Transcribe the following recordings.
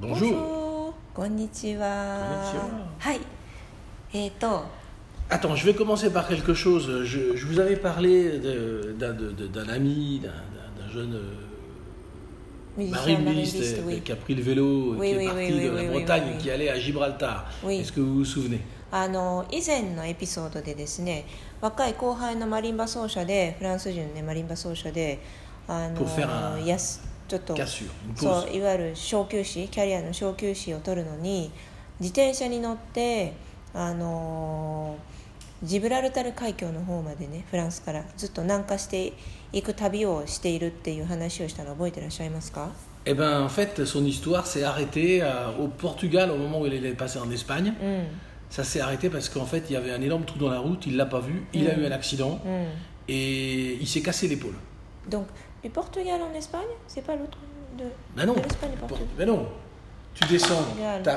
Bonjour. こんにちは。はい。えっ、と、 Attends, je vais commencer par quelque chose. Je, je vous avais parlé de- d'un de- de- d'un ami, d'un d'un- d'un jeune euh, ミュージシャン mariniste マリンビスト、 euh, ウィ qui a pris le vélo, Oui, qui oui, est parti oui, oui, de la oui, oui, Bretagne, oui, oui. qui allait à Gibraltar. Oui. Est-ce que vous vous souvenez あの以前のエピソードでですね、若い後輩のマリンバ奏者で、フランス人の、ね、マリンバ奏者で、あ Pour faire un のやす ちょっとそ.ういわゆる小休止、キャリアの小休止を取るのに自転車に乗ってあのジブラルタル海峡の方までね、フランスからずっと南下していく旅をしているっていう話をしたの覚えてらっしゃいますか？Eh ben, en fait, son histoire s'est arrêtée à- au Portugal au moment où il allait passer en Espagne. うん。Ça s'est arrêté parce qu'en fait, il y avait un énorme trou dans la route, il l'a pas vu, il a eu un accident うん。et il s'est cassé l'épaule. Donc, le Portugal en Espagne, c'est pas l'autre de, Ben non, de l'Espagne au Pour- Portugal ben non. Tu descends, Portugal. tu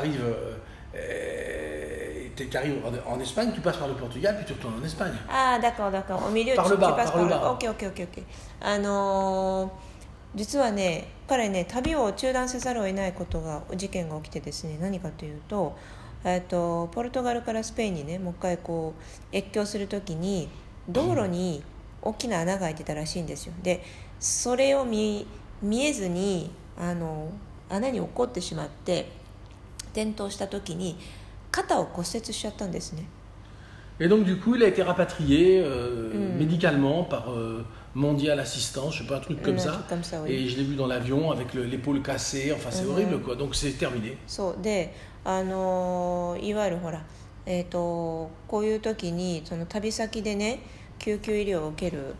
arrives en, en Espagne, tu passes par le Portugal, puis tu retournes en Espagne. ああ、d'accord, d'accord. Au milieu, Par tu- le bas, tu passes par le bas. OK, OK, OK, OK. あのー実はね、彼ね、旅を中断せざるを得ないことが、事件が起きてですね、何かというと、えっと、ポルトガルからスペインにね、もう一回こう、越境するときに、道路に大きな穴が開いてたらしいんですよ。で、それを見見えずに、あの、穴に落っこってしまって、転倒したときに、肩を骨折しちゃったんですね。Et donc, du coup, il a été rapatrié euh, Mm. médicalement par euh, Mondial Assistance, je sais pas, un truc comme Un ça. truc comme ça, oui. Et je l'ai vu dans l'avion avec le- l'épaule cassée, enfin, c'est Mhm. horrible, quoi. Donc, c'est terminé. そうであのーいわゆるほらえっ、とこういう時にその旅先でね救急医療を受ける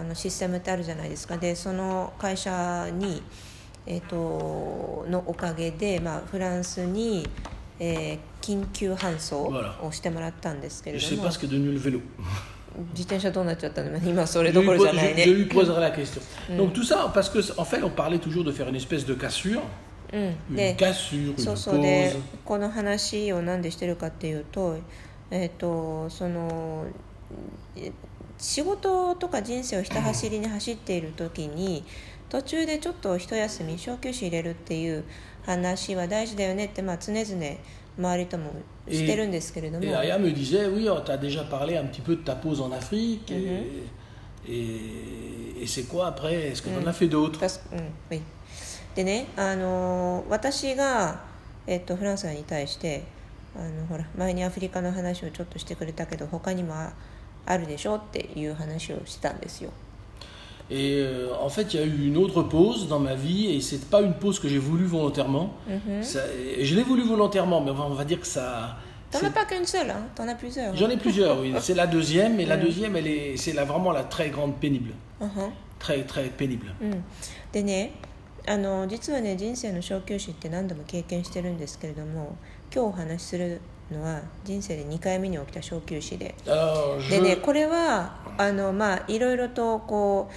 あのシステムってあるじゃないですかでその会社にえっ、とのおかげでまあフランスに、えー緊急搬送.をしてもらったんですけれども que. 自転車どうなっちゃったの今それどころじゃないね je- lui poserai la question. Donc, tout ça, parce qu'en fait, on parlait toujours de faire une espèce de cassure. うん、Une でそう une そうで pause. この話を何でしてるかっていうと,、えっとそのえ仕事とか人生をひた走りに走っている時に途中でちょっと一休み小休止入れるっていう話は大事だよねって、まあ、常々周りともしてるんですけれども。Et Aya me disait, oui, tu as déjà parlé un petit peu de ta pause en Afrique. Et, et, et c'est quoi après? Est-ce que tu en as fait d'autres? でね、あのー私が、えっと、フランスに対してあのほら前にアフリカの話をちょっとしてくれたけど他にもああるでしょっていう話をしてたんですよ Et euh, en fait, il y a eu une autre pause dans ma vie, et c'est pas une pause que j'ai voulu volontairement. Ça- et je l'ai voulu volontairement, mais on va dire que ça. T'en c'est- as pas qu'une seule, hein T'en as plusieurs. J'en ai plusieurs, oui. C'est la deuxième, mais la deuxième, elle est, c'est la, vraiment la très grande pénible, うんうん très très pénible. うん、でねあの実はね人生の小休止って何度も経験してるんですけれども今日お話しする のは人生で2回目に起きた小休止で。でねこれはあのまあいろいろとこ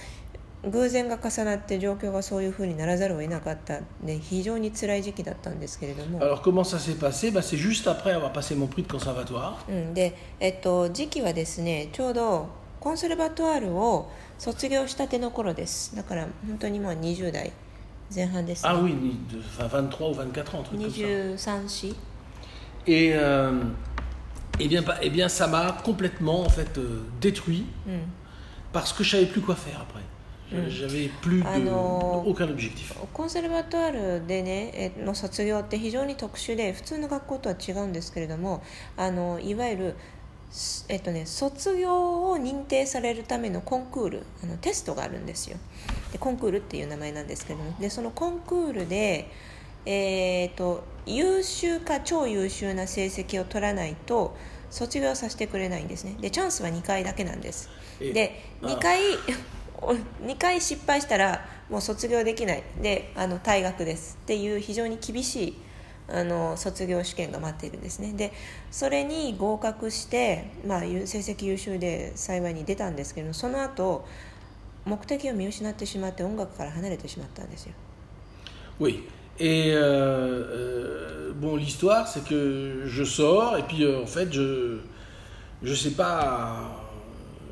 う偶然が重なって状況がそういうふうにならざるを得なかった。で非常に辛い時期だったんですけれども、alors comment ça s'est passé? Bah, C'est juste après avoir passé mon prix de conservatoire. うん、で、えっと、時期はですねちょうどコンセルバトワールを卒業したての頃です。だから本当にまあ20代前半ですね。Ah oui, ni- de- enfin, 23 ou 24 ans, un truc comme ça. 23歳 Et, euh, eh, bien, eh bien, ça m'a complètement en fait euh, détruit うん、parce que je savais plus quoi faire après. Je- J'avais plus de, Ah non. aucun objectif. コンセルバトワールでねえの卒業って非常に特殊で普通の学校とは違うんですけれどもあのいわゆる、すえっとね、卒業を認定されるためのコンクールあのテストがあるんですよでコンクールっていう名前なんですけれどもでそのコンクールで、えー、と優秀か超優秀な成績を取らないと卒業させてくれないんですね。でチャンスは2回だけなんです。えであ。2回 2回失敗したらもう卒業できない。であの退学です。っていう非常に厳しいあの卒業試験が待っているんですね。でそれに合格して、まあ、ゆ成績優秀で幸いに出たんですけどその後目的を見失ってしまって音楽から離れてしまったんですよ. Et euh, euh, bon, l'histoire, c'est que je sors et puis euh, en fait, je je sais pas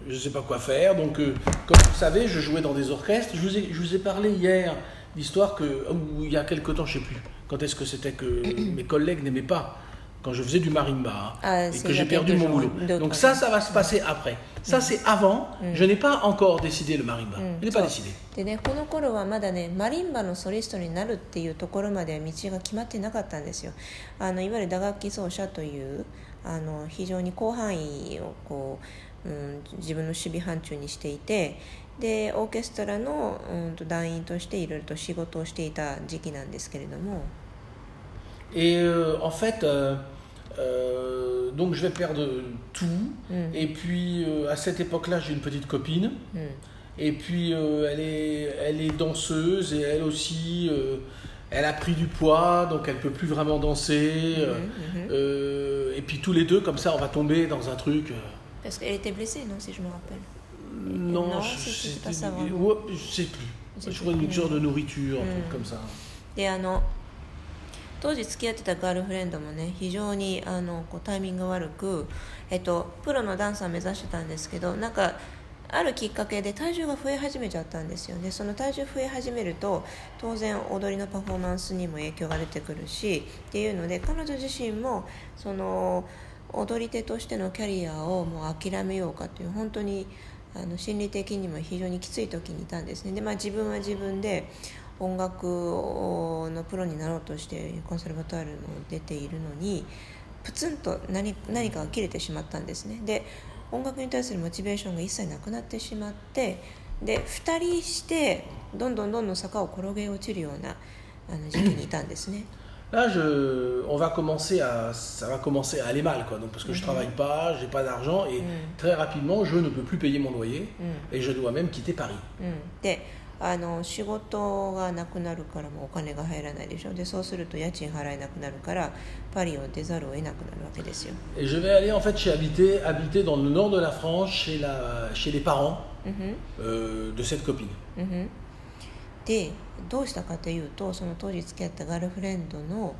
je sais pas quoi faire. Donc, comme vous savez, je jouais dans des orchestres. Je vous ai, je vous ai parlé hier d'histoire que ou il y a quelque temps, je sais plus. quand est-ce que c'était que mes collègues n'aimaient pas quand je faisais du marimba hein, Ah, et que j'ai perdu mon boulot. Donc ça, ça va se passer après. Ça, c'est avant. Je n'ai pas encore décidé le marimba. Mm. Je n'ai pas décidé. でねこの頃はまだねマリンバのソリストになるっていうところまでは道が決まってなかったんですよあのいわゆる打楽器奏者というあの非常に広範囲をこう、うん、自分の守備範疇にしていてでオーケストラの、うん、と団員としていろいろと仕事をしていた時期なんですけれども Et euh, en fait, euh, euh, donc je vais perdre tout. Mm. Et puis à cette époque-là, j'ai une petite copine. Mm. Et puis elle, est, elle est danseuse et elle aussi, elle a pris du poids, donc elle ne peut plus vraiment danser. Mm-hmm, mm-hmm. Et puis tous les deux, comme ça, on va tomber dans un truc. Parce qu'elle était blessée, non, si je me rappelle. Non, non c'est pas ça. Ouais, sais plus. Je crois une genre de nourriture, un truc mm. comme ça. Et un an, 当時付き合ってたガールフレンドもね非常にあのこうタイミング悪く、えっと、プロのダンサー目指してたんですけどなんかあるきっかけで体重が増え始めちゃったんですよね。その体重増え始めると当然踊りのパフォーマンスにも影響が出てくるしっていうので彼女自身もその踊り手としてのキャリアをもう諦めようかという本当にあの心理的にも非常にきつい時にいたんですね。で、まあ、自分は自分で音楽のプロになろうとしてコンサルバトワールの出ているのにプツンと何何かが切れてしまったんですねで音楽に対するモチベーションが一切なくなってしまってで2人してどんどんどんどん坂を転げ落ちるようなあの時期にいたんですね Là, je, on va commencer à, ça va commencer à aller mal, quoi. Donc, parce que je travaille pas, j'ai pas d'argent et très rapidement, je ne peux plus payer mon loyer et je dois même quitter Paris. うん、であの仕事がなくなるからもうお金が入らないでしょ。でそうすると家賃払えなくなるからパリを出ざるを得なくなるわけですよ。Et je vais aller en fait chez habiter, habiter dans le nord de la France, chez, la, chez les parents euh, de cette copine. うんふんでどうしたかというとその当時付き合ったガールフレンドの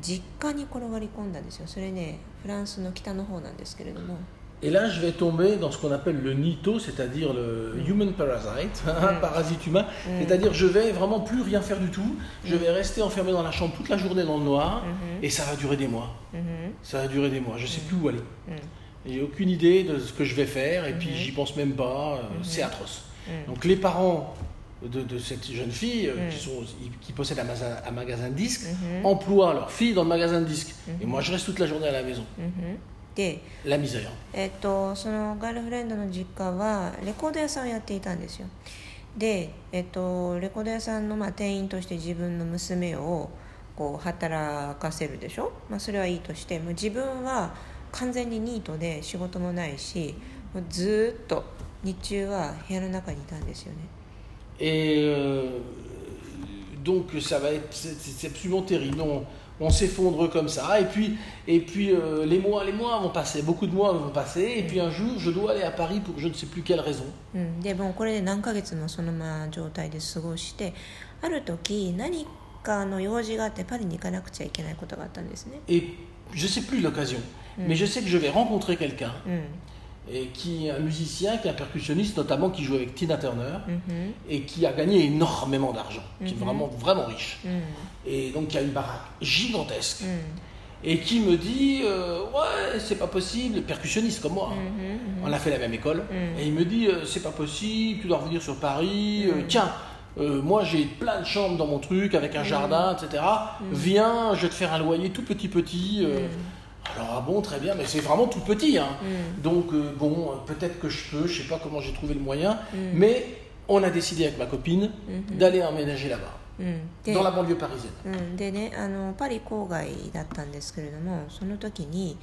実家に転がり込んだんですよ。それねフランスの北の方なんですけれども Et là, je vais tomber dans ce qu'on appelle le NITO, c'est-à-dire le Human Parasite, hein, mm. parasite humain. Mm. C'est-à-dire, je vais vraiment plus rien faire du tout. Je mm. vais rester enfermé dans la chambre toute la journée dans le noir, mm-hmm. et ça va durer des mois. Mm-hmm. Ça va durer des mois. Je ne sais plus où aller. J'ai aucune idée de ce que je vais faire, et puis mm-hmm. j'y pense même pas. Euh, c'est atroce. Donc, les parents de, cette jeune fille euh, qui, possède un magasin, de disques emploient leur fille dans le magasin de disques. Et moi, je reste toute la journée à la maison. んふんで La misère. えっと、そのガールフレンドの実家はレコード屋さんをやっていたんですよで、えっと、レコード屋さんのまあ店員として自分の娘をこう働かせるでしょ、まあ、それはいいとしてもう自分は完全にニートで仕事もないしもうずーっと日中は部屋の中にいたんですよね Et euh, donc ça va être, c'est absolument terrible. On, on s'effondre comme ça. Et puis, et puis euh, les mois, les mois vont passer. Beaucoup de mois vont passer. Et puis un jour, je dois aller à Paris pour je ne sais plus quelle raison. うん、でもうこれで何ヶ月もそのまま状態で過ごしてある時何かの用事があってパリに行かなくちゃいけないことがあったんですね Et je sais plus l'occasion. Mais je sais que je vais rencontrer quelqu'un うん、 et qui est un musicien, qui est un percussionniste notamment, qui joue avec Tina Turner mhm. et qui a gagné énormément d'argent, qui est mhm. vraiment vraiment riche, mhm. et donc qui a une baraque gigantesque. Et qui me dit, euh, ouais, c'est pas possible, percussionniste comme moi. On a fait la même école. Et il me dit, euh, c'est pas possible, tu dois revenir sur Paris. Euh, tiens, moi j'ai plein de chambres dans mon truc avec un jardin, etc. Viens, je vais te faire un loyer tout petit petit. Alors ah bon très bien, mais c'est vraiment tout petit. Hein. Donc euh, bon, euh, peut-être que je peux, je sais pas comment j'ai trouvé le moyen, mais on a décidé avec ma copine d'aller emménager là-bas, うん、で dans la banlieue parisienne. うん、でねあのパリ郊外だったんですけれどもその時に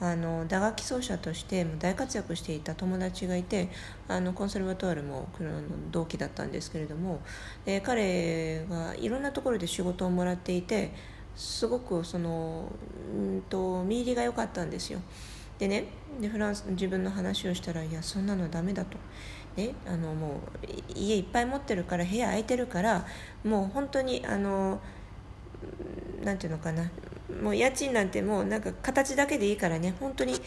あの打楽器奏者としてもう大活躍していた友達がいてあのコンサルバトワールもあの同期だったんですけれどもで彼がいろんなところで仕事をもらっていて すごくそのうんと見入りが良かったんですよ。でねでフランス自分の話をしたら「いやそんなのダメだ」と。ね、あのもう家いっぱい持ってるから部屋空いてるからもう本当にあのなんていうのかな。もう家賃なんてもうなんか形だけでいいからね。本当に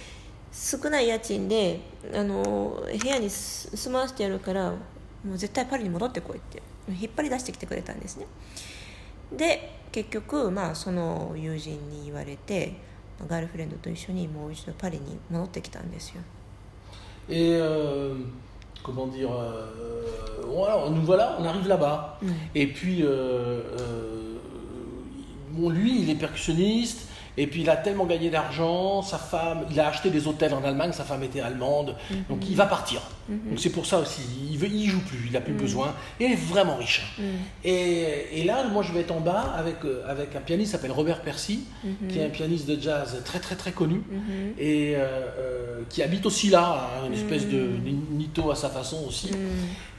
少ない家賃であの部屋に住まわせてやるからもう絶対パリに戻ってこいって引っ張り出してきてくれたんですね。で結局、まあ、その友人に言われてガールフレンドと一緒にもう一度パリに戻ってきたんですよ。 Et euh, comment dire euh, voilà, nous voilà, on arrive là-bas. Mm. Et puis, euh, euh, bon, lui, il est percussionniste. Et puis il a tellement gagné d'argent, sa femme, il a acheté des hôtels en Allemagne, sa femme était allemande, donc il va partir. Donc c'est pour ça aussi, il il joue plus, il a plus besoin, et il est vraiment riche. Et, et là, moi je vais être en bas avec, euh, avec un pianiste qui s'appelle Robert Percy, qui est un pianiste de jazz très très très connu, et euh, euh, qui habite aussi là, hein, une espèce de nito à sa façon aussi.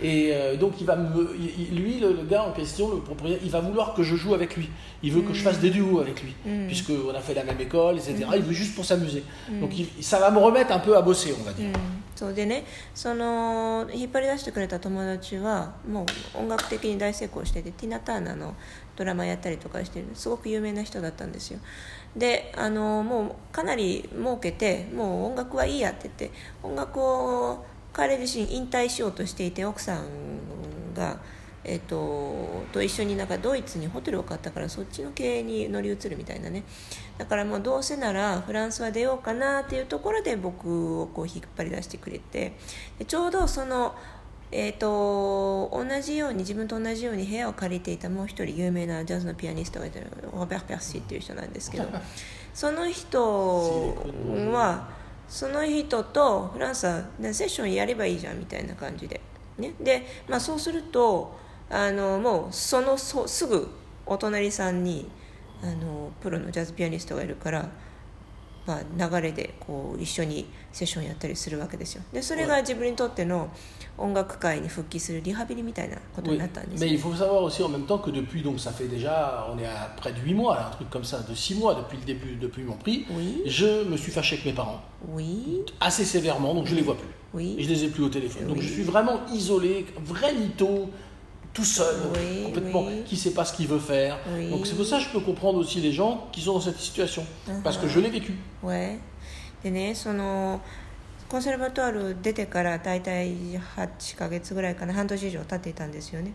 Et euh, donc il va me, lui, le, le gars en question, le propriétaire, il va vouloir que je joue avec lui. Il veut que je fasse des duos avec lui, puisque on a fait la même école, etc. Il veut juste pour s'amuser. Donc il- ça va me remettre un peu à bosser, on va dire. その引っ張り出してくれた友達はもう音楽的に大成功しててティナ・ターナのドラマやったりとかしてるすごく有名な人だったんですよ。であのもうかなり儲けてもう音楽はいいやって言って音楽を彼自身引退しようとしていて奥さんが、えっとと一緒になんかドイツにホテルを買ったからそっちの経営に乗り移るみたいなね。だからもうどうせならフランスは出ようかなっていうところで僕をこう引っ張り出してくれて。でちょうどその、えー、と同じように自分と同じように部屋を借りていたもう一人有名なジャズのピアニストがいてるロベル・ペルシーっていう人なんですけど。その人はその人とフランスは、ね、セッションやればいいじゃんみたいな感じで、ね、で、まあ、そうするとあのもうそのそすぐお隣さんにあのプロのジャズピアニストがいるから、まあ、流れでこう一緒にセッションやったりするわけですよでそれが自分にとっての音楽界に復帰するリハビリみたいなことになったんです mais よ il faut savoir aussi en même temps que depuis, donc ça fait déjà, on est à près de 8 mois, un truc comme ça, de 6 mois depuis le début, depuis mon prix, Oui. je me suis fâché avec mes parents, Oui, assez sévèrement, donc je les vois plus. oui. Et je les ai plus au téléphone. Donc Oui. je suis vraiment isolé, vrai mytho, tout seul, Oui, complètement, oui. qui sait pas ce qu'il veut faire. Oui. Donc c'est pour ça que je peux comprendre aussi les gens qui sont dans cette situation, parce que je l'ai vécu. Ouais. でねそのコンセルバトワール出てから大体8ヶ月ぐらいかな半年以上経っていたんですよね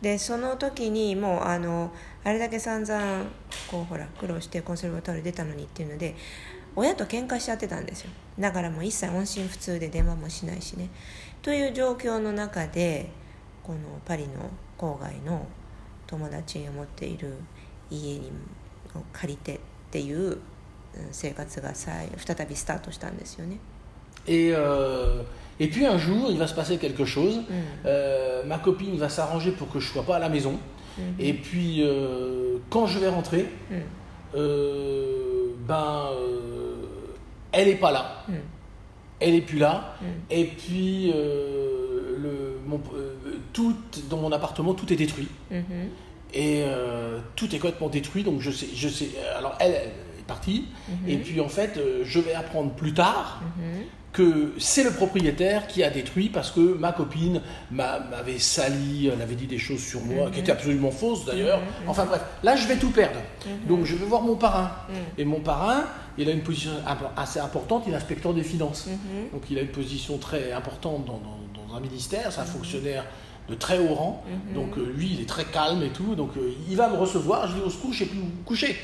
でその時にもうあのあれだけ散々こうほら苦労してコンセルバトワール出たのにっていうので親と喧嘩しちゃってたんですよだからもう一切音信不通で電話もしないしねという状況の中でこのパリの郊外の友達が持っている家にを借りてっていううん生活が再再びスタートしたんですよね。 Et, euh, et puis un jour, il va se passer quelque chose. Euh, ma copine va s'arranger pour que je sois pas à la maison. Et puis, euh, quand je vais rentrer, うん、 euh, ben, euh, elle est pas là. うん、 Elle est plus là. Mm. Et puis, euh, le, mon- euh, tout, dans mon appartement, tout est détruit. Mhm. Et euh, tout est complètement détruit. Donc, je sais. Je sais alors, elle, est partie. Mhm. Et puis, en fait, euh, je vais apprendre plus tard mhm. que c'est le propriétaire qui a détruit parce que ma copine m'avait sali, elle avait dit des choses sur moi, qui étaient absolument fausses d'ailleurs. Enfin bref, là je vais tout perdre. Donc je vais voir mon parrain. Et mon parrain, il a une position assez importante, il est inspecteur des finances. Donc il a une position très importante dans, dans un ministère, c'est un fonctionnaire de très haut rang. Donc euh, lui, il est très calme et tout. Donc euh, il va me recevoir, je dis au secours, je sais plus où me coucher.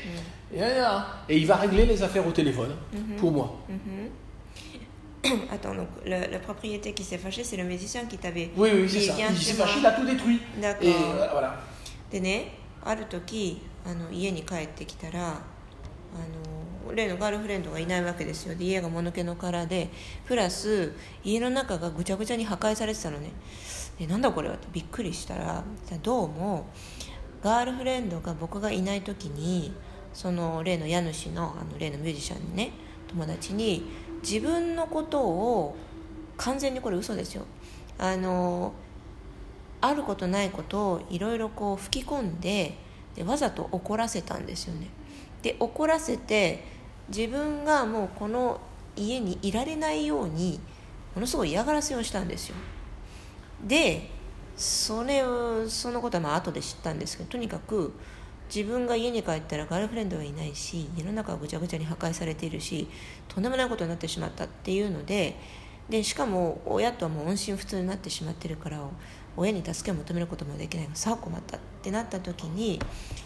Et, là, et il va régler les affaires au téléphone pour moi. あとあのle, le propriétaire qui s'est fâché, c'est le musicien qui t'avait Oui, oui, c'est dit, ça. viens Il chez s'est moi. fâché, il a tout détruit. D'accord. Et euh, voilà. でねある時あの家に帰ってきたらあの例のガールフレンドがいないわけですよで家がもぬけの殻でプラス家の中がぐちゃぐちゃに破壊されてたのね でなんだこれ？はってびっくりしたらどうもガールフレンドが僕がいない時にその例の家主のあの例のミュージシャンにね友達に自分のことを完全にこれ嘘ですよ。あのあることないことをいろいろこう吹き込んででわざと怒らせたんですよね。で怒らせて自分がもうこの家にいられないようにものすごい嫌がらせをしたんですよ。でそれをそのことはまあ後で知ったんですけどとにかく自分が家に帰ったらガールフレンドがいないし家の中はぐちゃぐちゃに破壊されているしとんでもないことになってしまったっていうのででしかも親とはもう音信不通になってしまってるから親に助けを求めることもできないさあ困ったってなった時に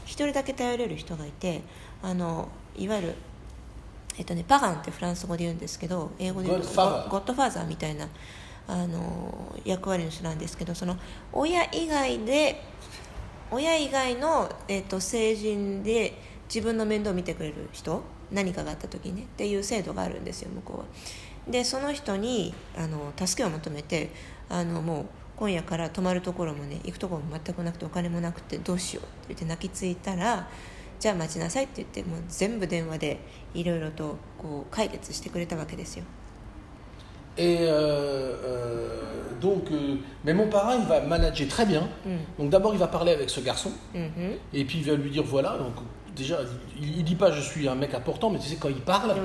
一人だけ頼れる人がいてあのいわゆる、えっとね、パガンってフランス語で言うんですけど英語で言うとゴッドファーザーみたいなあの役割の人なんですけどその親以外で親以外の、えっと成人で自分の面倒を見てくれる人何かがあった時にねっていう制度があるんですよ向こうは。でその人にあの助けを求めてあのもう今夜から泊まるところもね行くところも全くなくてお金もなくてどうしようって言って泣きついたらじゃあ待ちなさいって言ってもう全部電話でいろいろとこう解決してくれたわけですよ。Et euh, euh, donc, euh, mais mon parrain, il va manager très bien. Mm. Donc d'abord, il va parler avec ce garçon. Mm-hmm. Et puis, il va lui dire, voilà, donc déjà, il, ne dit pas je suis un mec important, mais tu sais, quand il parle,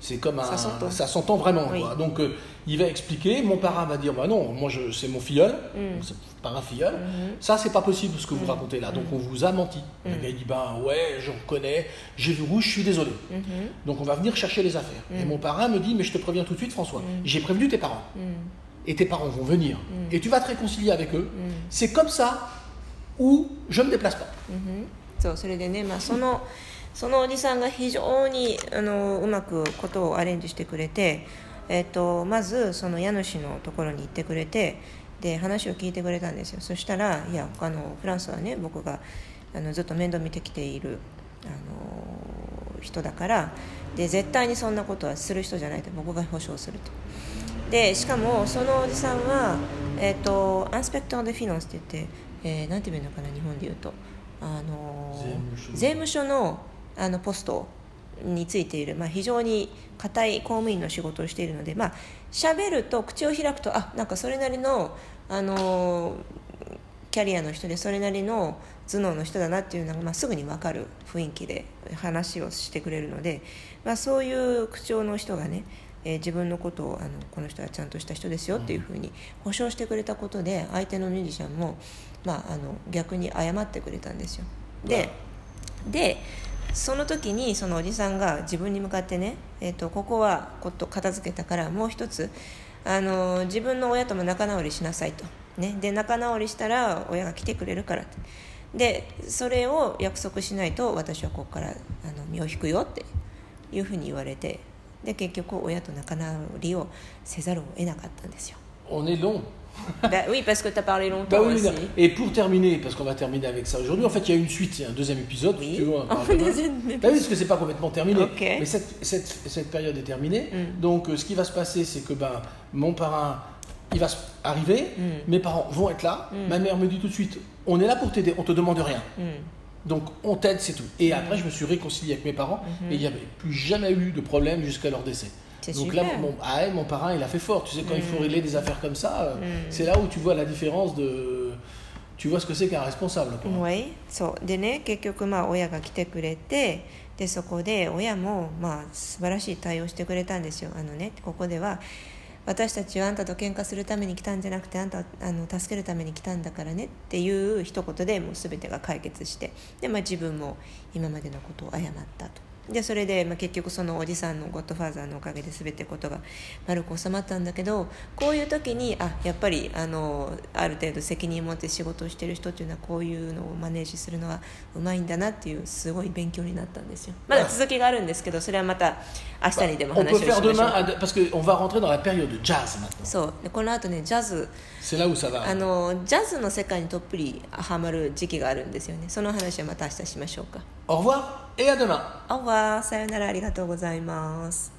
c'est comme un, ça s'entend vraiment. Donc, il va expliquer. Mon parrain va dire bah non, moi je, c'est mon filleul, Mm. donc c'est parrain filleul. Mhm. Ça c'est pas possible ce que vous racontez là. Donc on vous a menti. Le Mm. gars il dit bah ouais, je reconnais, j'ai vu rouge, je suis désolé. うんうん Donc on va venir chercher les affaires. Et Mm. mon parrain me dit mais je te préviens tout de suite François, j'ai prévenu tes parents うん et tes parents vont venir Mm. et tu vas te réconcilier avec eux. Mm. C'est comme ça où je ne me déplace pas. うんそうそれでね、まあ、そのそのおじさんが非常にあのうまくことをアレンジしてくれて、 えっとまずその家主のところに行ってくれてで話を聞いてくれたんですよ。そしたらいやあのフランスはね僕があのずっと面倒見てきているあの人だからで絶対にそんなことはする人じゃないと僕が保証すると。でしかもそのおじさんは、えー、とアンスペクター・デ・フィナンスって言って、えーなんていうのかな日本で言うと。あの税務署税務署のあのポストについている、まあ、非常に固い公務員の仕事をしているのでまあ喋ると口を開くとあなんかそれなりのあのキャリアの人でそれなりの頭脳の人だなっていうのが、まあ、すぐに分かる雰囲気で話をしてくれるので、まあ、そういう口調の人がね、えー自分のことをあのこの人はちゃんとした人ですよっていうふうに保証してくれたことで相手のミュージシャンも、まあ、あの逆に謝ってくれたんですよ。ででその時にそのおじさんが自分に向かってね、えー、とここはこと片付けたからもう一つあの自分の親とも仲直りしなさいと、ね、で仲直りしたら親が来てくれるからってでそれを約束しないと私はここからあの身を引くよっていうふうに言われてで結局親と仲直りをせざるを得なかったんですよ。On est long. Bah oui, parce que tu as parlé Bah longtemps oui, aussi. Et pour terminer, parce qu'on va terminer avec ça aujourd'hui, en fait il y a une suite, il y a un deuxième épisode. Oui. si tu veux, on parle Bah oui, parce que c'est pas complètement terminé. Ok. Mais cette, cette, cette période est terminée. Mm. Donc euh, ce qui va se passer, c'est que ben, mon parrain, il va arriver, Mm. mes parents vont être là. Mm. Ma mère me dit tout de suite, on est là pour t'aider, on te demande rien. Donc on t'aide, c'est tout. Et après, je me suis réconcilié avec mes parents Mhm. et il n'y avait plus jamais eu de problème jusqu'à leur décès. Donc super. là, mon, ah ouais, mon parrain, il a fait fort. Tu sais, quand il faut Mhm. régler des affaires comme ça, euh, Mhm. c'est là où tu vois la différence de. Tu vois ce que c'est qu'un responsable. quoi. はいそうでね結局まあ親が来てくれてでそこで親もまあ素晴らしい対応してくれたんですよあのねここでは私たちはあんたと喧嘩するために来たんじゃなくてあんたをあの助けるために来たんだからねっていう一言でもう全てが解決してで、まあ、自分も今までのことを謝ったとでそれで、まあ、結局そのおじさんのゴッドファーザーのおかげで全てことが丸く収まったんだけどこういう時にあやっぱりあのある程度責任を持って仕事をしてる人っていうのはこういうのをマネージするのはうまいんだなっていうすごい勉強になったんですよ。まだ続きがあるんですけどそれはまた明日にでも話をしましょう。parce qu'on va rentrer dans la période de jazz maintenant. そう。でこの後ねジャズ.あのジャズの世界にどっぷりハマる時期があるんですよね。その話はまた明日しましょうか Au revoir et à demain. Au revoir. さよならありがとうございます